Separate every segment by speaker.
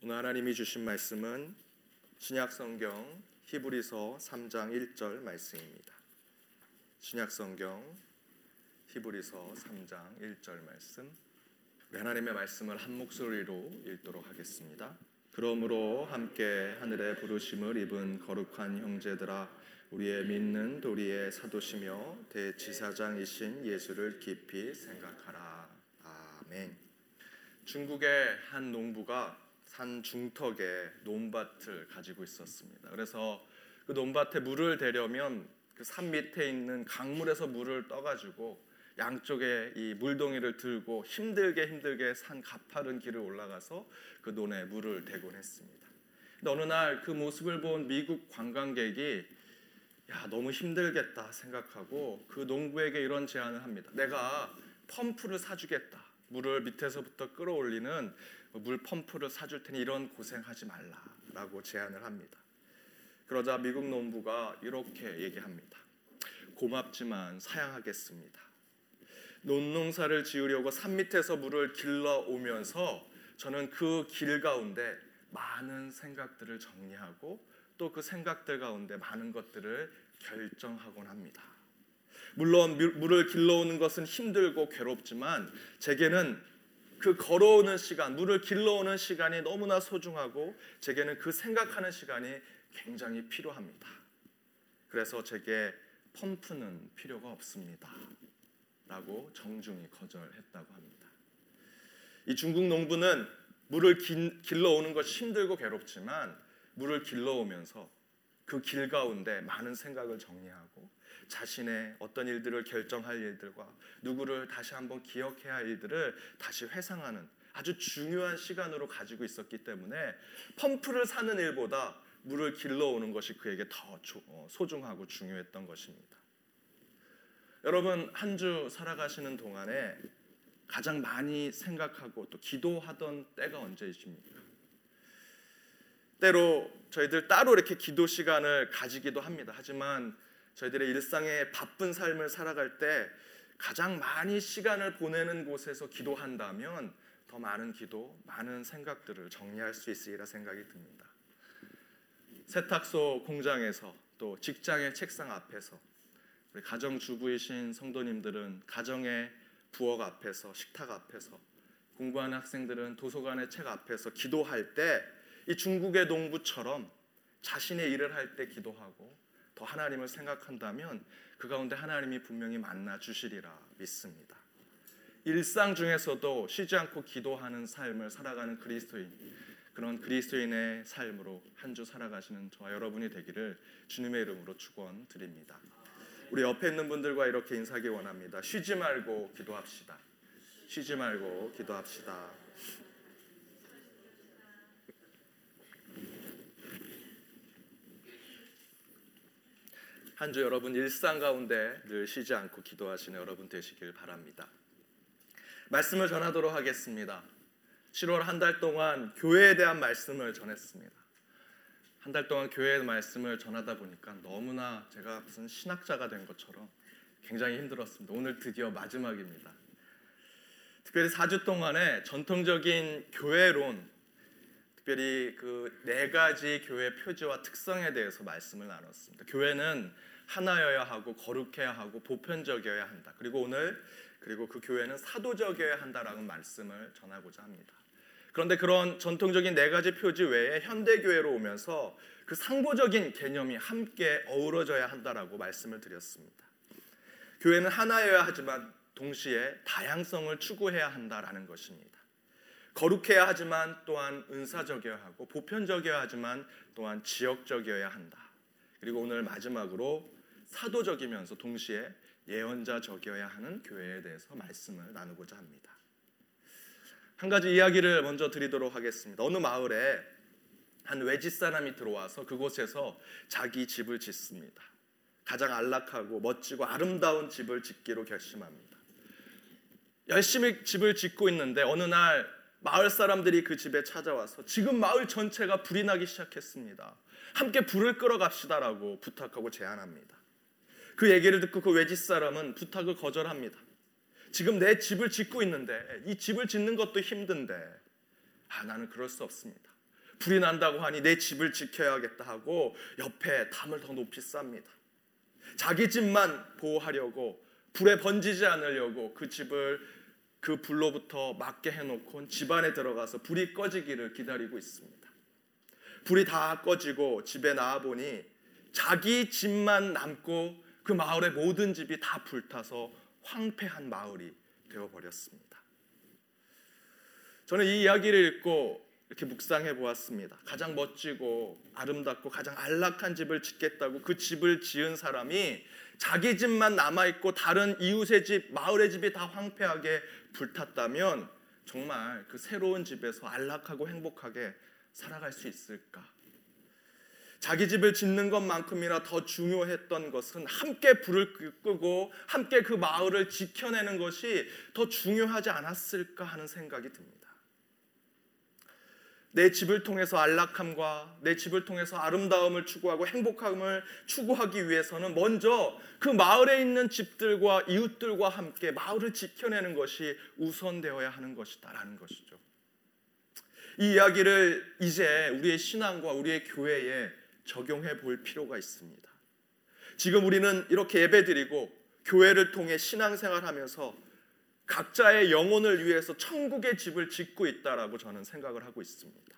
Speaker 1: 오늘 하나님이 주신 말씀은 신약 성경 히브리서 3장 1절 말씀입니다. 신약 성경 히브리서 3장 1절 말씀. 하나님의 말씀을 한 목소리로 읽도록 하겠습니다. 그러므로 함께 하늘의 부르심을 입은 거룩한 형제들아 우리의 믿는 도리의 사도시며 대지사장이신 예수를 깊이 생각하라. 아멘. 중국의 한 농부가 산 중턱에 논밭을 가지고 있었습니다. 그래서 그 논밭에 물을 대려면 그 산 밑에 있는 강물에서 물을 떠가지고 양쪽에 이 물동이를 들고 힘들게 힘들게 산 가파른 길을 올라가서 그 논에 물을 대곤 했습니다. 근데 어느 날 그 모습을 본 미국 관광객이 야 너무 힘들겠다 생각하고 그 농부에게 이런 제안을 합니다. 내가 펌프를 사주겠다. 물을 밑에서부터 끌어올리는 물 펌프를 사줄 테니 이런 고생하지 말라라고 제안을 합니다. 그러자 미국 농부가 이렇게 얘기합니다. 고맙지만 사양하겠습니다. 논농사를 지으려고 산 밑에서 물을 길러 오면서 저는 그 길 가운데 많은 생각들을 정리하고 또 그 생각들 가운데 많은 것들을 결정하곤 합니다. 물론 물을 길러오는 것은 힘들고 괴롭지만 제게는 그 걸어오는 시간, 물을 길러오는 시간이 너무나 소중하고 제게는 그 생각하는 시간이 굉장히 필요합니다. 그래서 제게 펌프는 필요가 없습니다. 라고 정중히 거절했다고 합니다. 이 중국 농부는 물을 길러오는 것이 힘들고 괴롭지만 물을 길러오면서 그 길 가운데 많은 생각을 정리하고 자신의 어떤 일들을 결정할 일들과 누구를 다시 한번 기억해야 할 일들을 다시 회상하는 아주 중요한 시간으로 가지고 있었기 때문에 펌프를 사는 일보다 물을 길러오는 것이 그에게 더 어, 소중하고 중요했던 것입니다. 여러분 한 주 살아가시는 동안에 가장 많이 생각하고 또 기도하던 때가 언제이십니까? 때로 저희들 따로 이렇게 기도 시간을 가지기도 합니다. 하지만 저희들의 일상의 바쁜 삶을 살아갈 때 가장 많이 시간을 보내는 곳에서 기도한다면 더 많은 기도, 많은 생각들을 정리할 수 있으리라 생각이 듭니다. 세탁소 공장에서 또 직장의 책상 앞에서 우리 가정 주부이신 성도님들은 가정의 부엌 앞에서 식탁 앞에서 공부하는 학생들은 도서관의 책 앞에서 기도할 때 이 중국의 농부처럼 자신의 일을 할 때 기도하고 더 하나님을 생각한다면 그 가운데 하나님이 분명히 만나 주시리라 믿습니다. 일상 중에서도 쉬지 않고 기도하는 삶을 살아가는 그리스도인 그런 그리스도인의 삶으로 한 주 살아가시는 저와 여러분이 되기를 주님의 이름으로 축원드립니다. 우리 옆에 있는 분들과 이렇게 인사하기 원합니다. 쉬지 말고 기도합시다. 쉬지 말고 기도합시다. 한 주 여러분 일상 가운데 늘 쉬지 않고 기도하시는 여러분 되시길 바랍니다. 말씀을 전하도록 하겠습니다. 7월 한 달 동안 교회에 대한 말씀을 전했습니다. 한 달 동안 교회의 말씀을 전하다 보니까 너무나 제가 무슨 신학자가 된 것처럼 굉장히 힘들었습니다. 오늘 드디어 마지막입니다. 특별히 4주 동안에 전통적인 교회론, 특별히 그 네 가지 교회 표지와 특성에 대해서 말씀을 나눴습니다. 교회는 하나여야 하고 거룩해야 하고 보편적이어야 한다. 그리고 오늘 그리고 그 교회는 사도적이어야 한다라는 말씀을 전하고자 합니다. 그런데 그런 전통적인 네 가지 표지 외에 현대 교회로 오면서 그 상보적인 개념이 함께 어우러져야 한다라고 말씀을 드렸습니다. 교회는 하나여야 하지만 동시에 다양성을 추구해야 한다라는 것입니다. 거룩해야 하지만 또한 은사적이어야 하고 보편적이어야 하지만 또한 지역적이어야 한다. 그리고 오늘 마지막으로 사도적이면서 동시에 예언자적이어야 하는 교회에 대해서 말씀을 나누고자 합니다. 한 가지 이야기를 먼저 드리도록 하겠습니다. 어느 마을에 한 외지 사람이 들어와서 그곳에서 자기 집을 짓습니다. 가장 안락하고 멋지고 아름다운 집을 짓기로 결심합니다. 열심히 집을 짓고 있는데 어느 날 마을 사람들이 그 집에 찾아와서 지금 마을 전체가 불이 나기 시작했습니다. 함께 불을 끌어 갑시다라고 부탁하고 제안합니다. 그 얘기를 듣고 그 외지 사람은 부탁을 거절합니다. 지금 내 집을 짓고 있는데 이 집을 짓는 것도 힘든데 아 나는 그럴 수 없습니다. 불이 난다고 하니 내 집을 지켜야겠다 하고 옆에 담을 더 높이 쌉니다. 자기 집만 보호하려고 불에 번지지 않으려고 그 집을 그 불로부터 막게 해놓고 집 안에 들어가서 불이 꺼지기를 기다리고 있습니다. 불이 다 꺼지고 집에 나와 보니 자기 집만 남고 그 마을의 모든 집이 다 불타서 황폐한 마을이 되어 버렸습니다. 저는 이 이야기를 읽고 이렇게 묵상해 보았습니다. 가장 멋지고 아름답고 가장 안락한 집을 짓겠다고 그 집을 지은 사람이 자기 집만 남아 있고 다른 이웃의 집, 마을의 집이 다 황폐하게 불탔다면 정말 그 새로운 집에서 안락하고 행복하게 살아갈 수 있을까? 자기 집을 짓는 것만큼이나 더 중요했던 것은 함께 불을 끄고 함께 그 마을을 지켜내는 것이 더 중요하지 않았을까 하는 생각이 듭니다. 내 집을 통해서 안락함과 내 집을 통해서 아름다움을 추구하고 행복함을 추구하기 위해서는 먼저 그 마을에 있는 집들과 이웃들과 함께 마을을 지켜내는 것이 우선되어야 하는 것이다라는 것이죠. 이 이야기를 이제 우리의 신앙과 우리의 교회에 적용해 볼 필요가 있습니다. 지금 우리는 이렇게 예배드리고 교회를 통해 신앙생활하면서 각자의 영혼을 위해서 천국의 집을 짓고 있다라고 저는 생각을 하고 있습니다.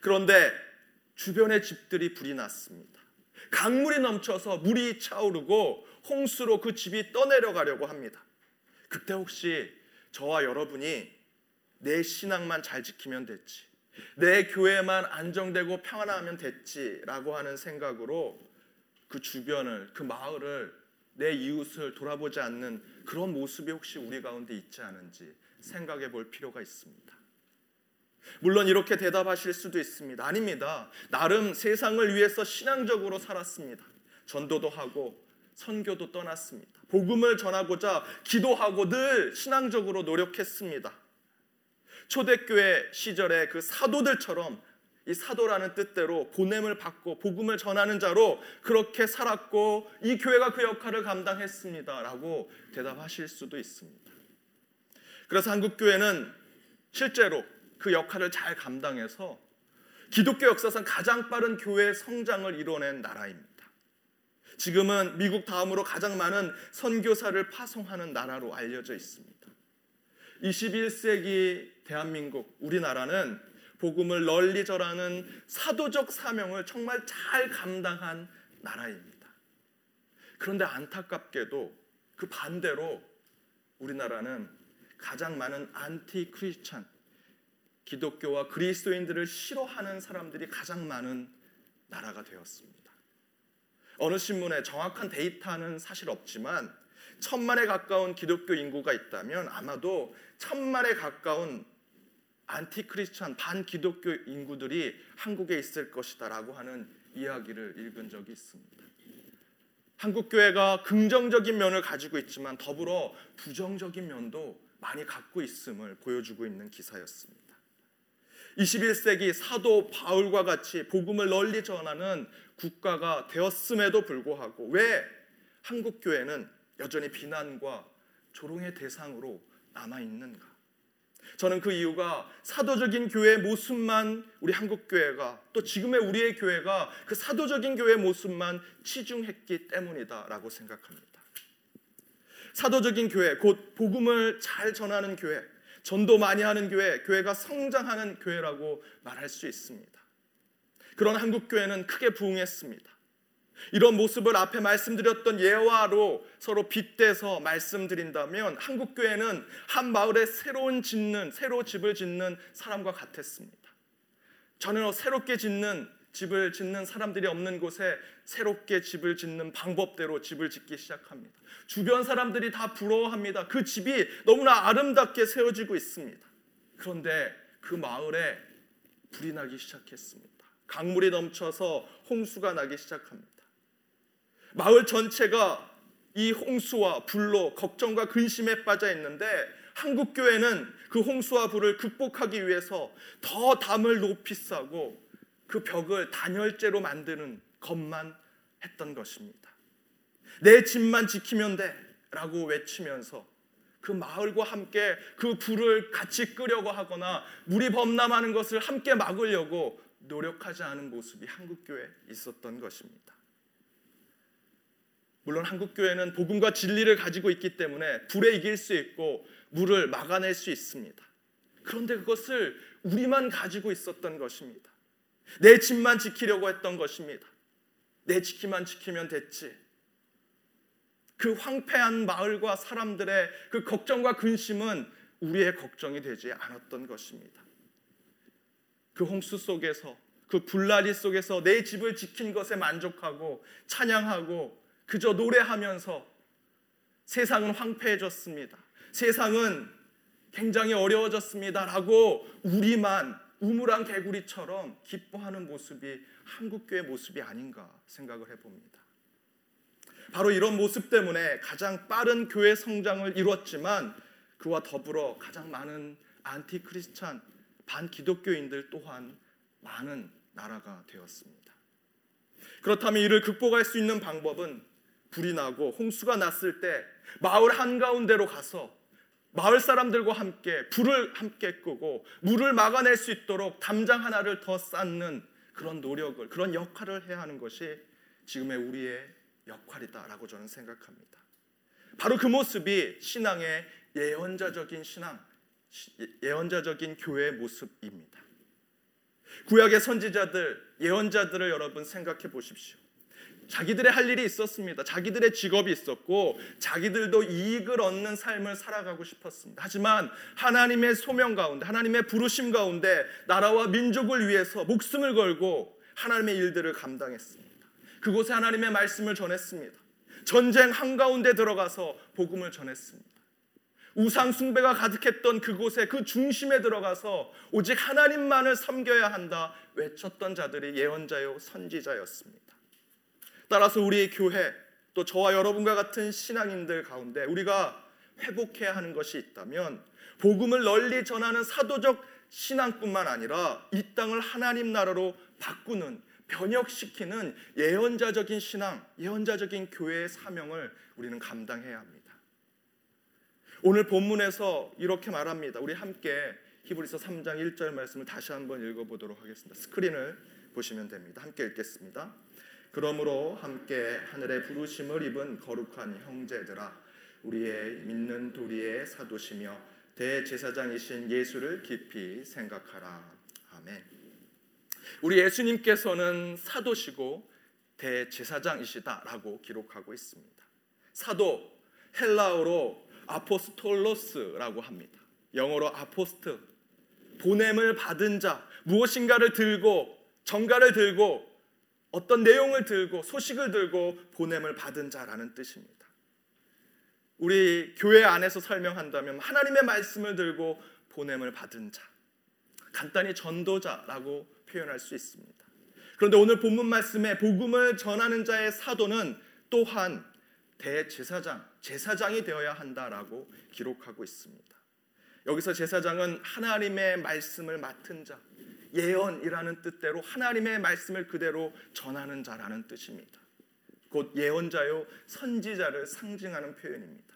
Speaker 1: 그런데 주변의 집들이 불이 났습니다. 강물이 넘쳐서 물이 차오르고 홍수로 그 집이 떠내려가려고 합니다. 그때 혹시 저와 여러분이 내 신앙만 잘 지키면 됐지, 내 교회만 안정되고 평안하면 됐지라고 하는 생각으로 그 주변을, 그 마을을 내 이웃을 돌아보지 않는 그런 모습이 혹시 우리 가운데 있지 않은지 생각해 볼 필요가 있습니다. 물론 이렇게 대답하실 수도 있습니다. 아닙니다. 나름 세상을 위해서 신앙적으로 살았습니다. 전도도 하고 선교도 떠났습니다. 복음을 전하고자 기도하고 늘 신앙적으로 노력했습니다. 초대교회 시절에 그 사도들처럼 이 사도라는 뜻대로 보냄을 받고 복음을 전하는 자로 그렇게 살았고 이 교회가 그 역할을 감당했습니다라고 대답하실 수도 있습니다. 그래서 한국 교회는 실제로 그 역할을 잘 감당해서 기독교 역사상 가장 빠른 교회 성장을 이뤄낸 나라입니다. 지금은 미국 다음으로 가장 많은 선교사를 파송하는 나라로 알려져 있습니다. 21세기 대한민국 우리나라는 복음을 널리 전하는 사도적 사명을 정말 잘 감당한 나라입니다. 그런데 안타깝게도 그 반대로 우리나라는 가장 많은 안티 크리스찬 기독교와 그리스도인들을 싫어하는 사람들이 가장 많은 나라가 되었습니다. 어느 신문에 정확한 데이터는 사실 없지만 천만에 가까운 기독교 인구가 있다면 아마도 천만에 가까운 안티크리스천 반기독교 인구들이 한국에 있을 것이다라고 하는 이야기를 읽은 적이 있습니다. 한국 교회가 긍정적인 면을 가지고 있지만 더불어 부정적인 면도 많이 갖고 있음을 보여주고 있는 기사였습니다. 21세기 사도 바울과 같이 복음을 널리 전하는 국가가 되었음에도 불구하고 왜 한국 교회는 여전히 비난과 조롱의 대상으로 남아 있는가? 저는 그 이유가 사도적인 교회의 모습만 우리 한국 교회가 또 지금의 우리의 교회가 그 사도적인 교회의 모습만 치중했기 때문이다라고 생각합니다. 사도적인 교회, 곧 복음을 잘 전하는 교회, 전도 많이 하는 교회, 교회가 성장하는 교회라고 말할 수 있습니다. 그런 한국 교회는 크게 부흥했습니다. 이런 모습을 앞에 말씀드렸던 예화로 서로 빗대서 말씀드린다면 한국 교회는 한 마을에 새로운 짓는 새로 집을 짓는 사람과 같았습니다. 전혀 새롭게 짓는 집을 짓는 사람들이 없는 곳에 새롭게 집을 짓는 방법대로 집을 짓기 시작합니다. 주변 사람들이 다 부러워합니다. 그 집이 너무나 아름답게 세워지고 있습니다. 그런데 그 마을에 불이 나기 시작했습니다. 강물이 넘쳐서 홍수가 나기 시작합니다. 마을 전체가 이 홍수와 불로 걱정과 근심에 빠져 있는데 한국 교회는 그 홍수와 불을 극복하기 위해서 더 담을 높이 싸고 그 벽을 단열재로 만드는 것만 했던 것입니다. 내 집만 지키면 돼라고 외치면서 그 마을과 함께 그 불을 같이 끄려고 하거나 물이 범람하는 것을 함께 막으려고 노력하지 않은 모습이 한국 교회에 있었던 것입니다. 물론 한국 교회는 복음과 진리를 가지고 있기 때문에 불에 이길 수 있고 물을 막아낼 수 있습니다. 그런데 그것을 우리만 가지고 있었던 것입니다. 내 집만 지키려고 했던 것입니다. 내 지키만 지키면 됐지. 그 황폐한 마을과 사람들의 그 걱정과 근심은 우리의 걱정이 되지 않았던 것입니다. 그 홍수 속에서 그 불나리 속에서 내 집을 지킨 것에 만족하고 찬양하고 그저 노래하면서 세상은 황폐해졌습니다. 세상은 굉장히 어려워졌습니다 라고 우리만 우물한 개구리처럼 기뻐하는 모습이 한국교회 모습이 아닌가 생각을 해봅니다. 바로 이런 모습 때문에 가장 빠른 교회 성장을 이뤘지만 그와 더불어 가장 많은 anti-Christian 반 기독교인들 또한 많은 나라가 되었습니다. 그렇다면 이를 극복할 수 있는 방법은 불이 나고 홍수가 났을 때 마을 한가운데로 가서 마을 사람들과 함께 불을 함께 끄고 물을 막아낼 수 있도록 담장 하나를 더 쌓는 그런 노력을 그런 역할을 해야 하는 것이 지금의 우리의 역할이다라고 저는 생각합니다. 바로 그 모습이 신앙의 예언자적인 신앙, 예언자적인 교회의 모습입니다. 구약의 선지자들, 예언자들을 여러분 생각해 보십시오. 자기들의 할 일이 있었습니다. 자기들의 직업이 있었고 자기들도 이익을 얻는 삶을 살아가고 싶었습니다. 하지만 하나님의 소명 가운데 하나님의 부르심 가운데 나라와 민족을 위해서 목숨을 걸고 하나님의 일들을 감당했습니다. 그곳에 하나님의 말씀을 전했습니다. 전쟁 한가운데 들어가서 복음을 전했습니다. 우상 숭배가 가득했던 그곳에 그 중심에 들어가서 오직 하나님만을 섬겨야 한다 외쳤던 자들이 예언자요 선지자였습니다. 따라서 우리의 교회 또 저와 여러분과 같은 신앙인들 가운데 우리가 회복해야 하는 것이 있다면 복음을 널리 전하는 사도적 신앙뿐만 아니라 이 땅을 하나님 나라로 바꾸는 변혁시키는 예언자적인 신앙, 예언자적인 교회의 사명을 우리는 감당해야 합니다. 오늘 본문에서 이렇게 말합니다. 우리 함께 히브리서 3장 1절 말씀을 다시 한번 읽어보도록 하겠습니다. 스크린을 보시면 됩니다. 함께 읽겠습니다. 그러므로 함께 하늘의 부르심을 입은 거룩한 형제들아 우리의 믿는 도리의 사도시며 대제사장이신 예수를 깊이 생각하라. 아멘. 우리 예수님께서는 사도시고 대제사장이시다라고 기록하고 있습니다. 사도 헬라어로 아포스톨로스라고 합니다. 영어로 아포스트 보냄을 받은 자 무엇인가를 들고 정가를 들고 어떤 내용을 들고 소식을 들고 보냄을 받은 자라는 뜻입니다. 우리 교회 안에서 설명한다면 하나님의 말씀을 들고 보냄을 받은 자, 간단히 전도자라고 표현할 수 있습니다. 그런데 오늘 본문 말씀에 복음을 전하는 자의 사도는 또한 대제사장, 제사장이 되어야 한다라고 기록하고 있습니다. 여기서 제사장은 하나님의 말씀을 맡은 자, 예언이라는 뜻대로 하나님의 말씀을 그대로 전하는 자라는 뜻입니다. 곧 예언자요 선지자를 상징하는 표현입니다.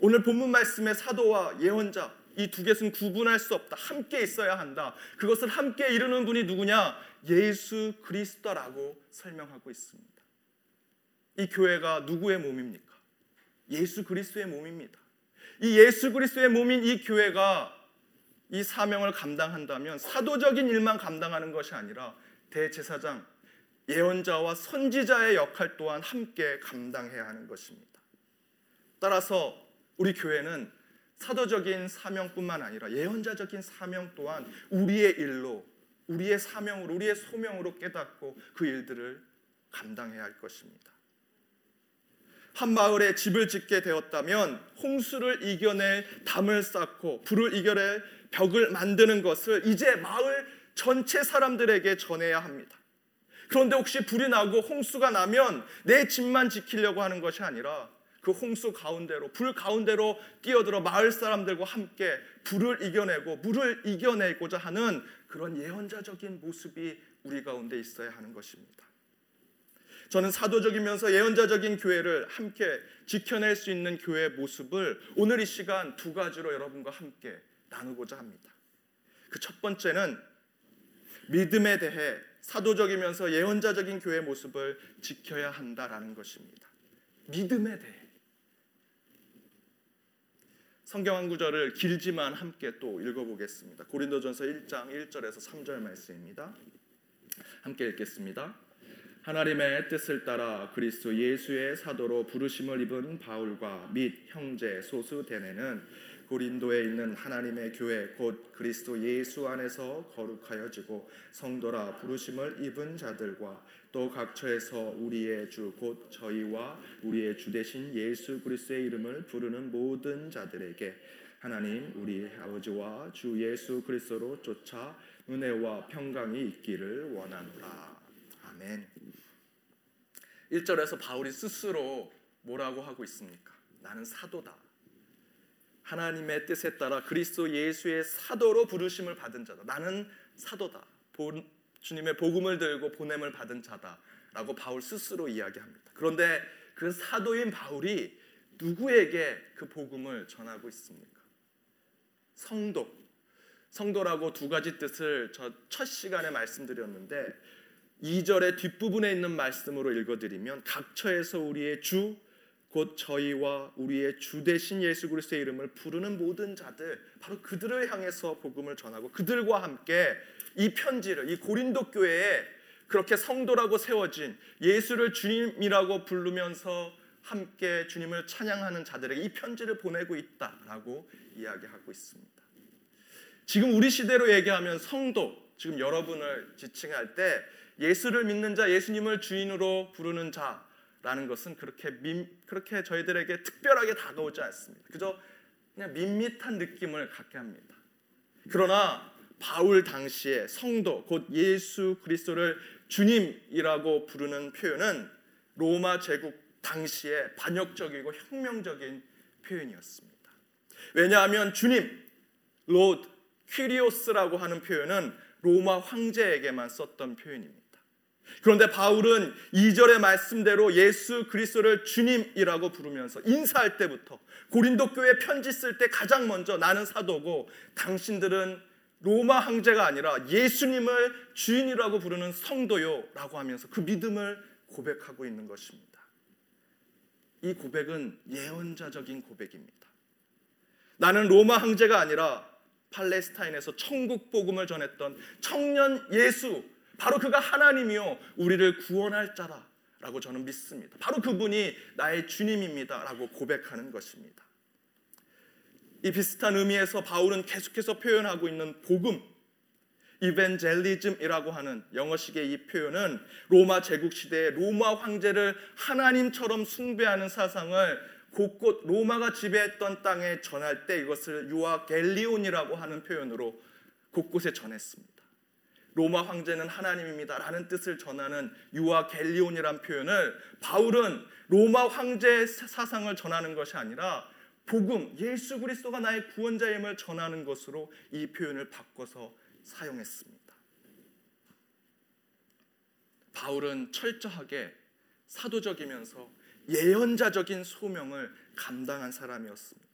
Speaker 1: 오늘 본문 말씀의 사도와 예언자 이 두 개는 구분할 수 없다. 함께 있어야 한다. 그것을 함께 이루는 분이 누구냐? 예수 그리스도라고 설명하고 있습니다. 이 교회가 누구의 몸입니까? 예수 그리스도의 몸입니다. 이 예수 그리스도의 몸인 이 교회가 이 사명을 감당한다면 사도적인 일만 감당하는 것이 아니라 대제사장, 예언자와 선지자의 역할 또한 함께 감당해야 하는 것입니다. 따라서 우리 교회는 사도적인 사명뿐만 아니라 예언자적인 사명 또한 우리의 일로, 우리의 사명으로, 우리의 소명으로 깨닫고 그 일들을 감당해야 할 것입니다. 한 마을에 집을 짓게 되었다면 홍수를 이겨낼 담을 쌓고 불을 이겨낼 벽을 만드는 것을 이제 마을 전체 사람들에게 전해야 합니다. 그런데 혹시 불이 나고 홍수가 나면 내 집만 지키려고 하는 것이 아니라 그 홍수 가운데로 불 가운데로 뛰어들어 마을 사람들과 함께 불을 이겨내고 물을 이겨내고자 하는 그런 예언자적인 모습이 우리 가운데 있어야 하는 것입니다. 저는 사도적이면서 예언자적인 교회를 함께 지켜낼 수 있는 교회의 모습을 오늘 이 시간 두 가지로 여러분과 함께 나누고자 합니다. 그 첫 번째는 믿음에 대해 사도적이면서 예언자적인 교회 모습을 지켜야 한다라는 것입니다. 믿음에 대해 성경 한 구절을 길지만 함께 또 읽어보겠습니다. 고린도전서 1장 1절에서 3절 말씀입니다. 함께 읽겠습니다. 하나님의 뜻을 따라 그리스도 예수의 사도로 부르심을 입은 바울과 및 형제 소수대네는 고린도에 있는 하나님의 교회 곧 그리스도 예수 안에서 거룩하여지고 성도라 부르심을 입은 자들과 또 각처에서 우리의 주 곧 저희와 우리의 주 대신 예수 그리스도의 이름을 부르는 모든 자들에게 하나님 우리 아버지와 주 예수 그리스도로 쫓아 은혜와 평강이 있기를 원하노라. 아멘. 1절에서 바울이 스스로 뭐라고 하고 있습니까? 나는 사도다. 하나님의 뜻에 따라 그리스도 예수의 사도로 부르심을 받은 자다. 나는 사도다. 본, 주님의 복음을 들고 보냄을 받은 자다라고 바울 스스로 이야기합니다. 그런데 그 사도인 바울이 누구에게 그 복음을 전하고 있습니까? 성도. 성도라고 두 가지 뜻을 저 첫 시간에 말씀드렸는데 2절의 뒷부분에 있는 말씀으로 읽어드리면 각처에서 우리의 주 곧 저희와 우리의 주 대신 예수 그리스도의 이름을 부르는 모든 자들 바로 그들을 향해서 복음을 전하고 그들과 함께 이 편지를 이 고린도 교회에 그렇게 성도라고 세워진 예수를 주님이라고 부르면서 함께 주님을 찬양하는 자들에게 이 편지를 보내고 있다라고 이야기하고 있습니다. 지금 우리 시대로 얘기하면 성도, 지금 여러분을 지칭할 때 예수를 믿는 자, 예수님을 주인으로 부르는 자라는 것은 그렇게 민, 그렇게 저희들에게 특별하게 다가오지 않습니다. 그저 그냥 밋밋한 느낌을 갖게 합니다. 그러나 바울 당시에 성도 곧 예수 그리스도를 주님이라고 부르는 표현은 로마 제국 당시에 반역적이고 혁명적인 표현이었습니다. 왜냐하면 주님, Lord, Κύριος라고 하는 표현은 로마 황제에게만 썼던 표현입니다. 그런데 바울은 2절의 말씀대로 예수 그리스도를 주님이라고 부르면서 인사할 때부터 고린도 교회 편지 쓸 때 가장 먼저 나는 사도고 당신들은 로마 황제가 아니라 예수님을 주인이라고 부르는 성도요라고 하면서 그 믿음을 고백하고 있는 것입니다. 이 고백은 예언자적인 고백입니다. 나는 로마 황제가 아니라 팔레스타인에서 천국 복음을 전했던 청년 예수 바로 그가 하나님이요 우리를 구원할 자다라고 저는 믿습니다. 바로 그분이 나의 주님입니다라고 고백하는 것입니다. 이 비슷한 의미에서 바울은 계속해서 표현하고 있는 복음, 이벤젤리즘이라고 하는 영어식의 이 표현은 로마 제국 시대의 로마 황제를 하나님처럼 숭배하는 사상을 곳곳 로마가 지배했던 땅에 전할 때 이것을 유아 갤리온이라고 하는 표현으로 곳곳에 전했습니다. 로마 황제는 하나님입니다라는 뜻을 전하는 유아 갤리온이란 표현을 바울은 로마 황제의 사상을 전하는 것이 아니라 복음 예수 그리스도가 나의 구원자임을 전하는 것으로 이 표현을 바꿔서 사용했습니다. 바울은 철저하게 사도적이면서 예언자적인 소명을 감당한 사람이었습니다.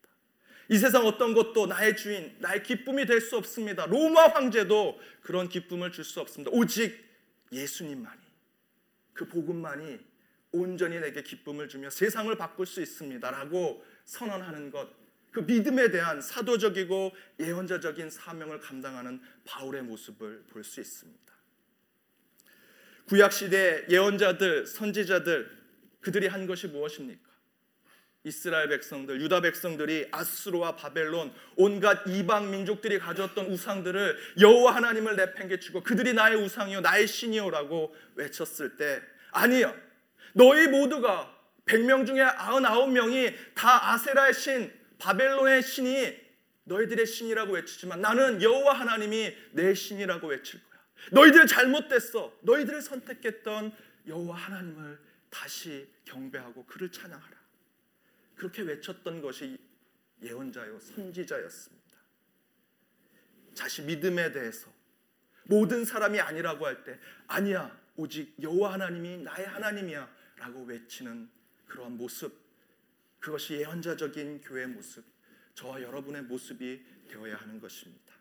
Speaker 1: 이 세상 어떤 것도 나의 주인, 나의 기쁨이 될 수 없습니다. 로마 황제도 그런 기쁨을 줄 수 없습니다. 오직 예수님만이 그 복음만이 온전히 내게 기쁨을 주며 세상을 바꿀 수 있습니다 라고 선언하는 것, 그 믿음에 대한 사도적이고 예언자적인 사명을 감당하는 바울의 모습을 볼 수 있습니다. 구약 시대 예언자들, 선지자들 그들이 한 것이 무엇입니까? 이스라엘 백성들, 유다 백성들이 아수르와 바벨론 온갖 이방 민족들이 가졌던 우상들을 여호와 하나님을 내팽개치고 그들이 나의 우상이요 나의 신이요라고 외쳤을 때 아니요. 너희 모두가 100명 중에 99명이 다 아세라의 신, 바벨론의 신이 너희들의 신이라고 외치지만 나는 여호와 하나님이 내 신이라고 외칠 거야. 너희들 잘못됐어. 너희들을 선택했던 여호와 하나님을 다시 경배하고 그를 찬양하라. 그렇게 외쳤던 것이 예언자요 선지자였습니다. 자신 믿음에 대해서 모든 사람이 아니라고 할 때 아니야 오직 여호와 하나님이 나의 하나님이야라고 외치는 그러한 모습 그것이 예언자적인 교회 모습 저와 여러분의 모습이 되어야 하는 것입니다.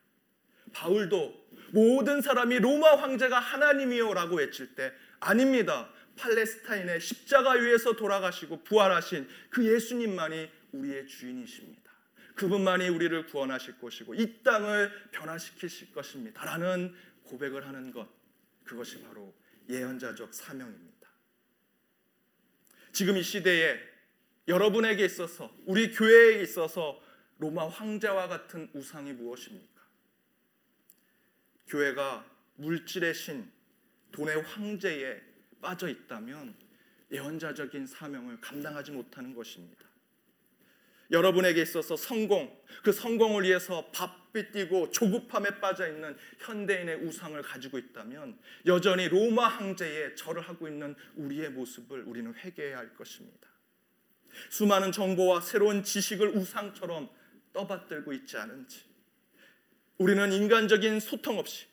Speaker 1: 바울도 모든 사람이 로마 황제가 하나님이요라고 외칠 때 아닙니다. 팔레스타인의 십자가 위에서 돌아가시고 부활하신 그 예수님만이 우리의 주인이십니다. 그분만이 우리를 구원하실 것이고 이 땅을 변화시키실 것입니다. 라는 고백을 하는 것 그것이 바로 예언자적 사명입니다. 지금 이 시대에 여러분에게 있어서 우리 교회에 있어서 로마 황제와 같은 우상이 무엇입니까? 교회가 물질의 신, 돈의 황제에 빠져 있다면 예언자적인 사명을 감당하지 못하는 것입니다. 여러분에게 있어서 성공, 그 성공을 위해서 바삐 뛰고 조급함에 빠져 있는 현대인의 우상을 가지고 있다면 여전히 로마 황제에 절을 하고 있는 우리의 모습을 우리는 회개해야 할 것입니다. 수많은 정보와 새로운 지식을 우상처럼 떠받들고 있지 않은지 우리는 인간적인 소통 없이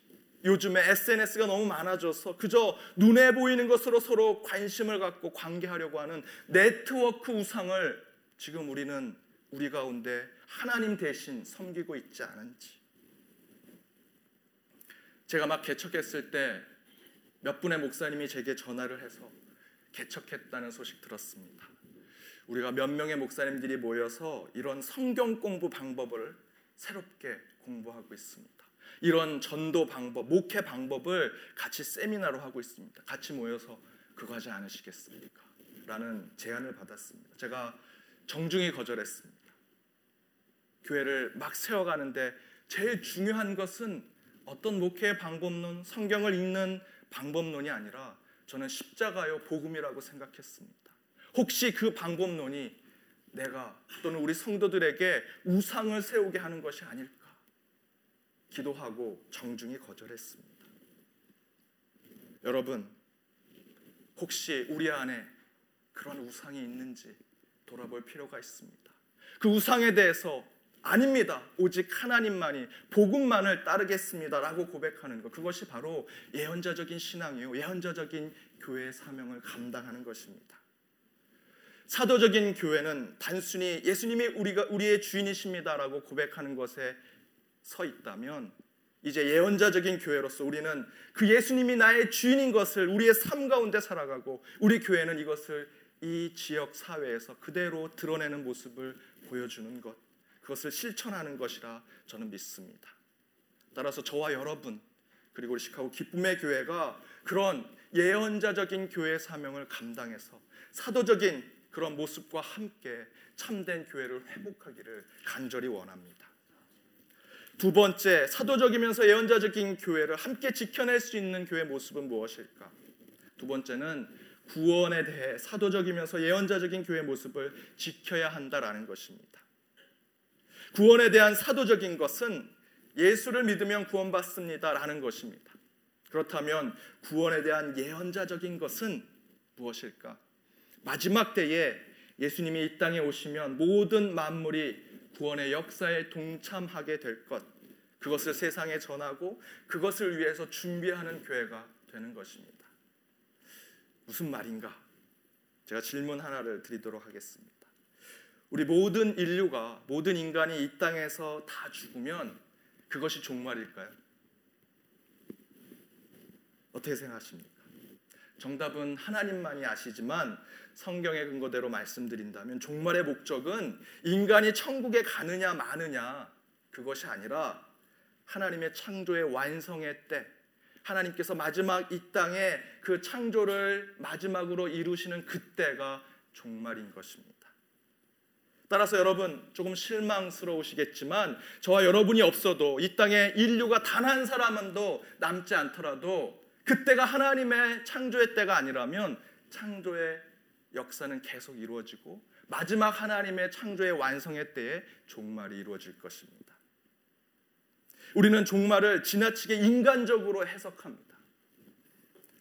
Speaker 1: 요즘에 SNS가 너무 많아져서 그저 눈에 보이는 것으로 서로 관심을 갖고 관계하려고 하는 네트워크 우상을 지금 우리는 우리 가운데 하나님 대신 섬기고 있지 않은지 제가 막 개척했을 때 몇 분의 목사님이 제게 전화를 해서 개척했다는 소식 들었습니다. 우리가 몇 명의 목사님들이 모여서 이런 성경 공부 방법을 새롭게 공부하고 있습니다. 이런 전도 방법, 목회 방법을 같이 세미나로 하고 있습니다. 같이 모여서 그거 하지 않으시겠습니까? 라는 제안을 받았습니다. 제가 정중히 거절했습니다. 교회를 막 세워가는데 제일 중요한 것은 어떤 목회의 방법론, 성경을 읽는 방법론이 아니라 저는 십자가요 복음이라고 생각했습니다. 혹시 그 방법론이 내가 또는 우리 성도들에게 우상을 세우게 하는 것이 아닐까 기도하고 정중히 거절했습니다. 여러분 혹시 우리 안에 그런 우상이 있는지 돌아볼 필요가 있습니다. 그 우상에 대해서 아닙니다. 오직 하나님만이 복음만을 따르겠습니다라고 고백하는 것 그것이 바로 예언자적인 신앙이요 예언자적인 교회의 사명을 감당하는 것입니다. 사도적인 교회는 단순히 예수님이 우리가 우리의 주인이십니다라고 고백하는 것에 서 있다면 이제 예언자적인 교회로서 우리는 그 예수님이 나의 주인인 것을 우리의 삶 가운데 살아가고 우리 교회는 이것을 이 지역 사회에서 그대로 드러내는 모습을 보여주는 것 그것을 실천하는 것이라 저는 믿습니다. 따라서 저와 여러분 그리고 시카고 기쁨의 교회가 그런 예언자적인 교회 사명을 감당해서 사도적인 그런 모습과 함께 참된 교회를 회복하기를 간절히 원합니다. 두 번째, 사도적이면서 예언자적인 교회를 함께 지켜낼 수 있는 교회 모습은 무엇일까? 두 번째는 구원에 대해 사도적이면서 예언자적인 교회 모습을 지켜야 한다라는 것입니다. 구원에 대한 사도적인 것은 예수를 믿으면 구원받습니다라는 것입니다. 그렇다면 구원에 대한 예언자적인 것은 무엇일까? 마지막 때에 예수님이 이 땅에 오시면 모든 만물이 구원의 역사에 동참하게 될 것, 그것을 세상에 전하고 그것을 위해서 준비하는 교회가 되는 것입니다. 무슨 말인가? 제가 질문 하나를 드리도록 하겠습니다. 우리 모든 인류가 모든 인간이 이 땅에서 다 죽으면 그것이 종말일까요? 어떻게 생각하십니까? 정답은 하나님만이 아시지만 성경의 근거대로 말씀드린다면 종말의 목적은 인간이 천국에 가느냐 마느냐 그것이 아니라 하나님의 창조의 완성의 때 하나님께서 마지막 이 땅에 그 창조를 마지막으로 이루시는 그때가 종말인 것입니다. 따라서 여러분 조금 실망스러우시겠지만 저와 여러분이 없어도 이 땅에 인류가 단 한 사람도 남지 않더라도 그때가 하나님의 창조의 때가 아니라면 창조의 역사는 계속 이루어지고 마지막 하나님의 창조의 완성의 때에 종말이 이루어질 것입니다. 우리는 종말을 지나치게 인간적으로 해석합니다.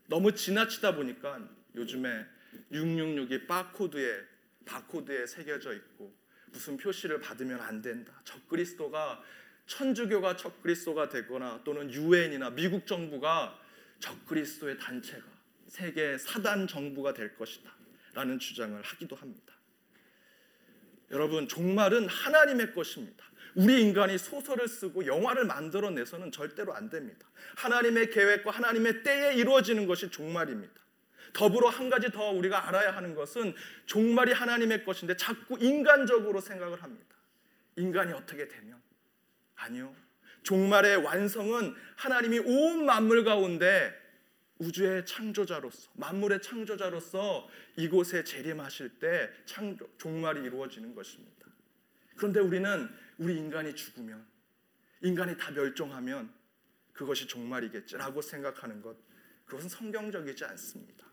Speaker 1: 너무 지나치다 보니까 요즘에 666이 바코드에 바코드에 새겨져 있고 무슨 표시를 받으면 안 된다. 적그리스도가 천주교가 적그리스도가 되거나 또는 유엔이나 미국 정부가 적그리스도의 단체가 세계 사단 정부가 될 것이다. 라는 주장을 하기도 합니다. 여러분, 종말은 하나님의 것입니다. 우리 인간이 소설을 쓰고 영화를 만들어내서는 절대로 안 됩니다. 하나님의 계획과 하나님의 때에 이루어지는 것이 종말입니다. 더불어 한 가지 더 우리가 알아야 하는 것은 종말이 하나님의 것인데 자꾸 인간적으로 생각을 합니다. 인간이 어떻게 되면? 아니요. 종말의 완성은 하나님이 온 만물 가운데 우주의 창조자로서 만물의 창조자로서 이곳에 재림하실 때 창조, 종말이 이루어지는 것입니다. 그런데 우리는 우리 인간이 죽으면 인간이 다 멸종하면 그것이 종말이겠지라고 생각하는 것 그것은 성경적이지 않습니다.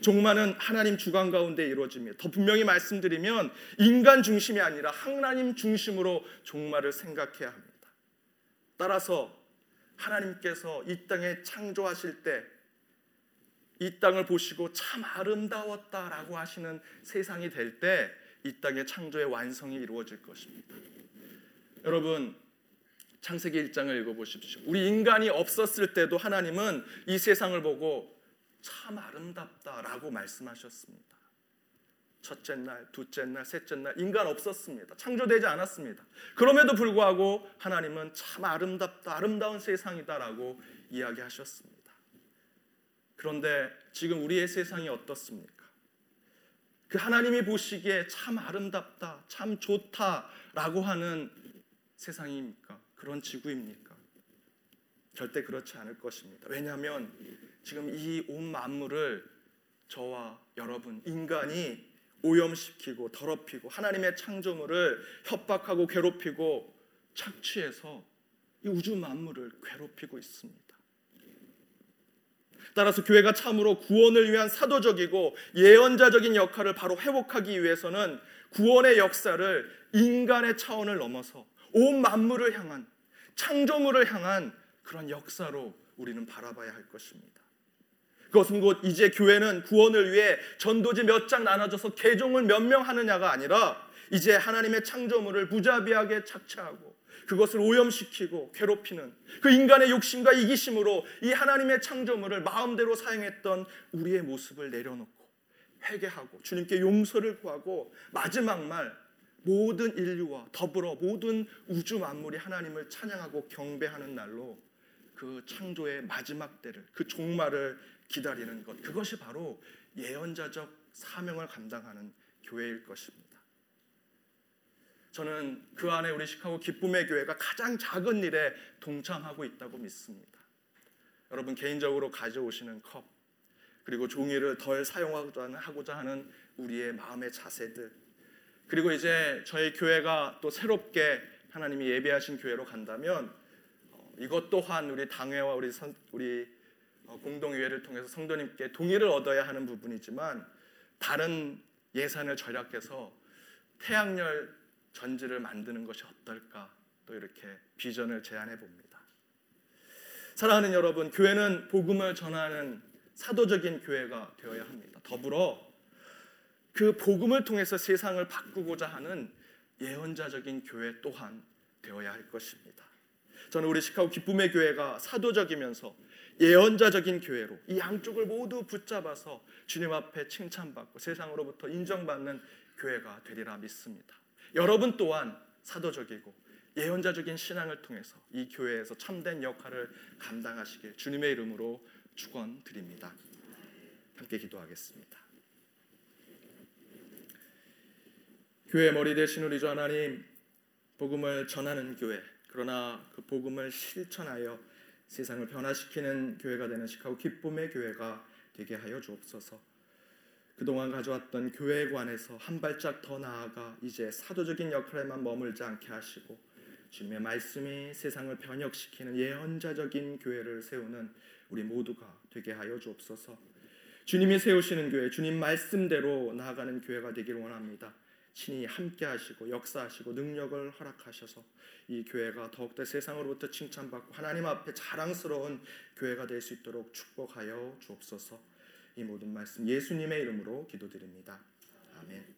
Speaker 1: 종말은 하나님 주관 가운데 이루어집니다. 더 분명히 말씀드리면 인간 중심이 아니라 하나님 중심으로 종말을 생각해야 합니다. 따라서 하나님께서 이 땅에 창조하실 때 이 땅을 보시고 참 아름다웠다라고 하시는 세상이 될 때 이 땅의 창조의 완성이 이루어질 것입니다. 여러분 창세기 1장을 읽어 보십시오. 우리 인간이 없었을 때도 하나님은 이 세상을 보고 참 아름답다라고 말씀하셨습니다. 첫째 날, 둘째 날, 셋째 날 인간 없었습니다. 창조되지 않았습니다. 그럼에도 불구하고 하나님은 참 아름답다, 아름다운 세상이다라고 이야기하셨습니다. 그런데 지금 우리의 세상이 어떻습니까? 그 하나님이 보시기에 참 아름답다, 참 좋다라고 하는 세상입니까? 그런 지구입니까? 절대 그렇지 않을 것입니다. 왜냐하면 지금 이 온 만물을 저와 여러분 인간이 오염시키고 더럽히고 하나님의 창조물을 협박하고 괴롭히고 착취해서 이 우주 만물을 괴롭히고 있습니다. 따라서 교회가 참으로 구원을 위한 사도적이고 예언자적인 역할을 바로 회복하기 위해서는 구원의 역사를 인간의 차원을 넘어서 온 만물을 향한 창조물을 향한 그런 역사로 우리는 바라봐야 할 것입니다. 그것은 곧 이제 교회는 구원을 위해 전도지 몇 장 나눠져서 개종을 몇 명 하느냐가 아니라 이제 하나님의 창조물을 부자비하게 착취하고 그것을 오염시키고 괴롭히는 그 인간의 욕심과 이기심으로 이 하나님의 창조물을 마음대로 사용했던 우리의 모습을 내려놓고 회개하고 주님께 용서를 구하고 마지막 말 모든 인류와 더불어 모든 우주 만물이 하나님을 찬양하고 경배하는 날로 그 창조의 마지막 때를 그 종말을 기다리는 것 그것이 바로 예언자적 사명을 감당하는 교회일 것입니다. 저는 그 안에 우리 시카고 기쁨의 교회가 가장 작은 일에 동참하고 있다고 믿습니다. 여러분 개인적으로 가져오시는 컵 그리고 종이를 덜 사용하고자 하는 우리의 마음의 자세들 그리고 이제 저희 교회가 또 새롭게 하나님이 예배하신 교회로 간다면 어, 이것 또한 우리 당회와 우리 선, 우리 어, 공동의회를 통해서 성도님께 동의를 얻어야 하는 부분이지만 다른 예산을 절약해서 태양열 전지를 만드는 것이 어떨까 또 이렇게 비전을 제안해 봅니다. 사랑하는 여러분, 교회는 복음을 전하는 사도적인 교회가 되어야 합니다. 더불어 그 복음을 통해서 세상을 바꾸고자 하는 예언자적인 교회 또한 되어야 할 것입니다. 저는 우리 시카고 기쁨의 교회가 사도적이면서 예언자적인 교회로 이 양쪽을 모두 붙잡아서 주님 앞에 칭찬받고 세상으로부터 인정받는 교회가 되리라 믿습니다. 여러분 또한 사도적이고 예언자적인 신앙을 통해서 이 교회에서 참된 역할을 감당하시길 주님의 이름으로 축원드립니다. 함께 기도하겠습니다. 교회 머리 대신 우리 주 하나님 복음을 전하는 교회 그러나 그 복음을 실천하여 세상을 변화시키는 교회가 되는 시카고 기쁨의 교회가 되게 하여 주옵소서. 그동안 가져왔던 교회에 관해서 한 발짝 더 나아가 이제 사도적인 역할에만 머물지 않게 하시고 주님의 말씀이 세상을 변혁시키는 예언자적인 교회를 세우는 우리 모두가 되게 하여 주옵소서. 주님이 세우시는 교회, 주님 말씀대로 나아가는 교회가 되기를 원합니다. 신이 함께 하시고 역사하시고 능력을 허락하셔서 이 교회가 더욱더 세상으로부터 칭찬받고 하나님 앞에 자랑스러운 교회가 될 수 있도록 축복하여 주옵소서. 이 모든 말씀 예수님의 이름으로 기도드립니다. 아멘.